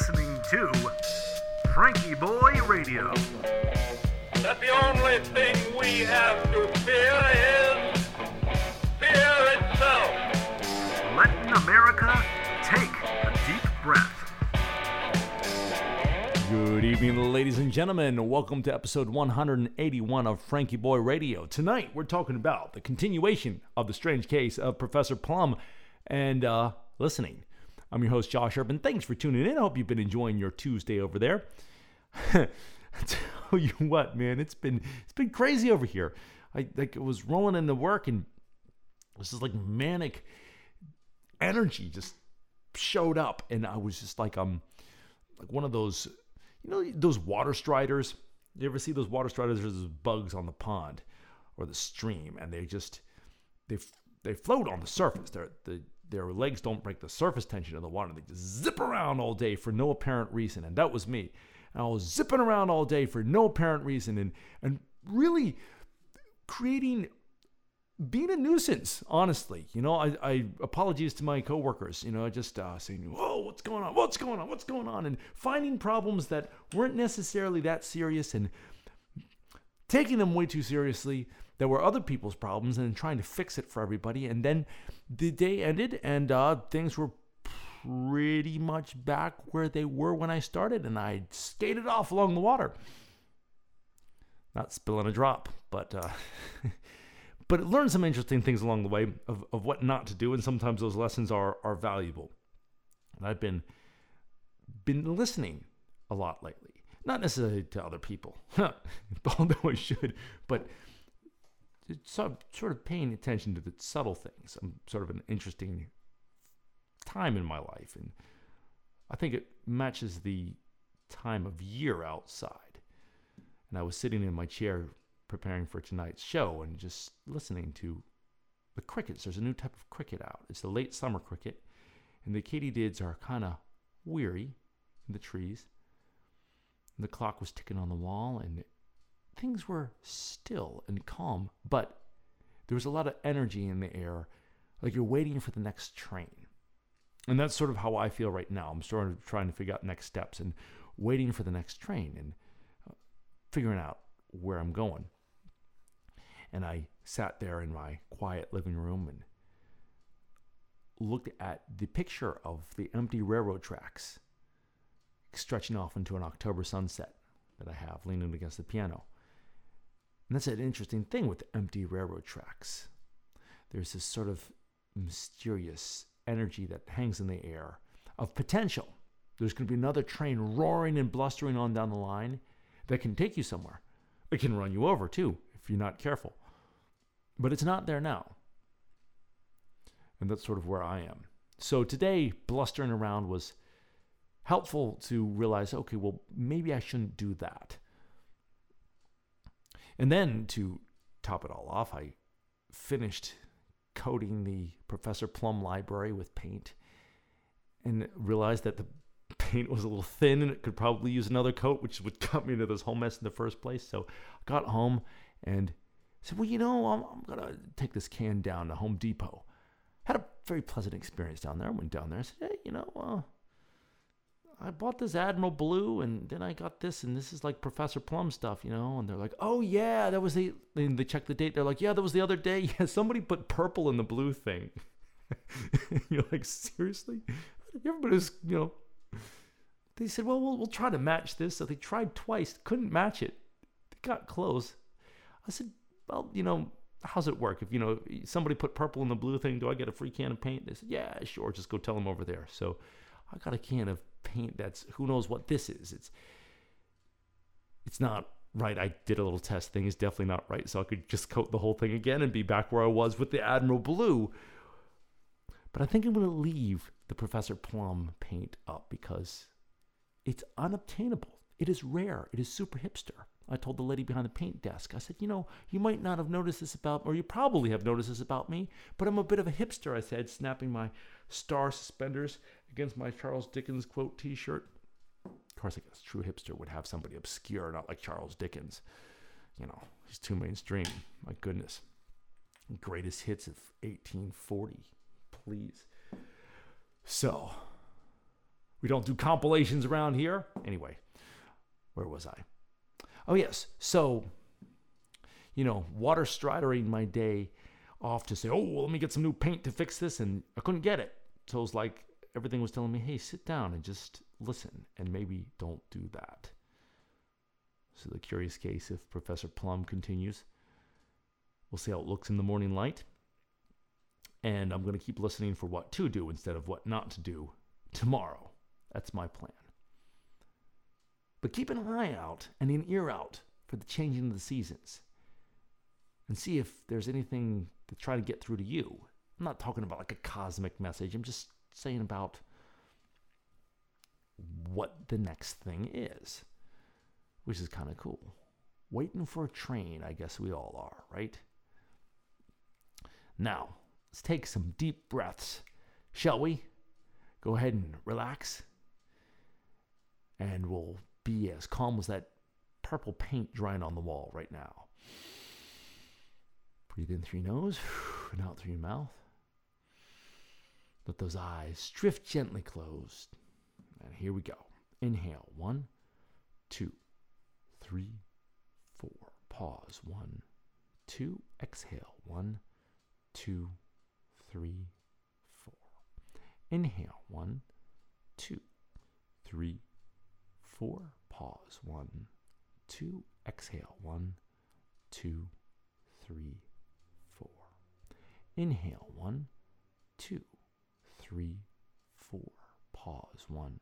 listening to FrankieBoi Radio. that the only thing we have to fear is fear itself. Letting America take a deep breath. Good evening, ladies and gentlemen. Welcome to episode 181 of FrankieBoi Radio. Tonight, we're talking about the continuation of the strange case of Professor Plum and uh, listening. I'm your host, Josh Urban. Thanks for tuning in. I hope you've been enjoying your Tuesday over there. Tell you what, man, it's been it's been crazy over here. I like it was rolling into work and this is like manic energy just showed up, and I was just like um like one of those you know those water striders. You ever see those water striders? There's those bugs on the pond or the stream, and they just they they float on the surface. Their the their legs don't break the surface tension of the water. They just zip around all day for no apparent reason, and that was me. And I was zipping around all day for no apparent reason, and and really creating being a nuisance, honestly. You know, I, I apologies to my coworkers. You know, just uh, saying, "Whoa, what's going on? What's going on? What's going on?" and finding problems that weren't necessarily that serious and taking them way too seriously. That were other people's problems, and trying to fix it for everybody. And then the day ended, and uh, things were pretty much back where they were when I started, and I skated off along the water. Not spilling a drop, but. Uh, but learn some interesting things along the way of, of what not to do and sometimes those lessons are are valuable and i've been been listening a lot lately not necessarily to other people although i should but sort sort of paying attention to the subtle things i'm sort of an interesting time in my life and i think it matches the time of year outside and i was sitting in my chair preparing for tonight's show and just listening to the crickets. There's a new type of cricket out. It's the late summer cricket, and the katydids are kind of weary in the trees. And the clock was ticking on the wall, and things were still and calm, but there was a lot of energy in the air, like you're waiting for the next train. And that's sort of how I feel right now. I'm sort of trying to figure out next steps and waiting for the next train and uh, figuring out where I'm going. And I sat there in my quiet living room and looked at the picture of the empty railroad tracks stretching off into an October sunset that I have leaning against the piano. And that's an interesting thing with empty railroad tracks. There's this sort of mysterious energy that hangs in the air of potential. There's going to be another train roaring and blustering on down the line that can take you somewhere. It can run you over too if you're not careful. But it's not there now. And that's sort of where I am. So today, blustering around was helpful to realize okay, well, maybe I shouldn't do that. And then to top it all off, I finished coating the Professor Plum library with paint and realized that the paint was a little thin and it could probably use another coat, which would cut me into this whole mess in the first place. So I got home and said, Well, you know, I'm, I'm going to take this can down to Home Depot. Had a very pleasant experience down there. I went down there and said, Hey, you know, uh, I bought this Admiral Blue and then I got this and this is like Professor Plum stuff, you know? And they're like, oh yeah, that was the, and they check the date. They're like, yeah, that was the other day. Yeah, somebody put purple in the blue thing. You're like, seriously? Everybody's, you know, they said, well, well, we'll try to match this. So they tried twice, couldn't match it. They got close. I said, well, you know, how's it work? If, you know, somebody put purple in the blue thing, do I get a free can of paint? They said, yeah, sure. Just go tell them over there. So I got a can of paint that's who knows what this is. It's it's not right. I did a little test thing. is definitely not right. So I could just coat the whole thing again and be back where I was with the Admiral Blue. But I think I'm going to leave the Professor Plum paint up because it's unobtainable. It is rare. It is super hipster. I told the lady behind the paint desk, I said, you know, you might not have noticed this about, or you probably have noticed this about me, but I'm a bit of a hipster, I said, snapping my star suspenders against my Charles Dickens quote t shirt. Of course, I guess true hipster would have somebody obscure, not like Charles Dickens. You know, he's too mainstream. My goodness. Greatest hits of 1840. Please. So, We don't do compilations around here. Anyway, where was I? Oh, yes. So, you know, water stridering my day off to say, oh, well, let me get some new paint to fix this. And I couldn't get it. So it was like everything was telling me, hey, sit down and just listen and maybe don't do that. So the curious case if Professor Plum continues. We'll see how it looks in the morning light. And I'm going to keep listening for what to do instead of what not to do tomorrow. That's my plan. But keep an eye out and an ear out for the changing of the seasons and see if there's anything to try to get through to you. I'm not talking about like a cosmic message, I'm just saying about what the next thing is, which is kind of cool. Waiting for a train, I guess we all are, right? Now, let's take some deep breaths, shall we? Go ahead and relax. And we'll be as calm as that purple paint drying on the wall right now. Breathe in through your nose and out through your mouth. Let those eyes drift gently closed. And here we go. Inhale. One, two, three, four. Pause. One, two. Exhale. One, two, three, four. Inhale. One, two, three, four. Pause. One, two. Exhale. One, two, three, four. Inhale. One, two, three, four. Pause. One,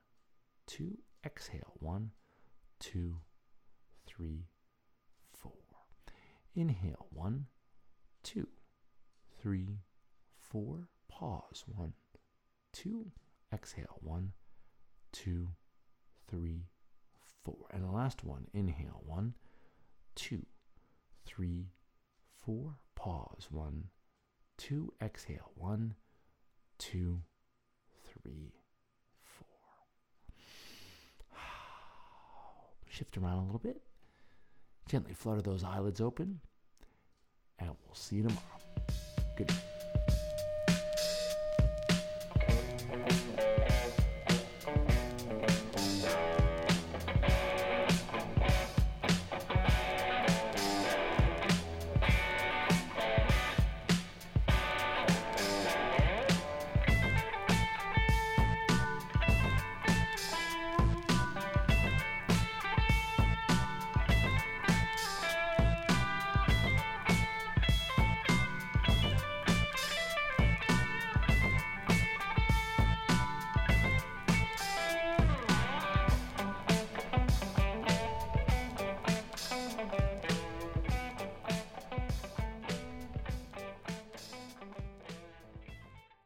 two. Exhale. One, two, three, four. Inhale. One, two, three, four. Pause. One, two. Exhale. One, two, three, four. And the last one. Inhale. One, two, three, four. Pause. One, two. Exhale. One, two, three, four. Shift around a little bit. Gently flutter those eyelids open. And we'll see you tomorrow. Good night.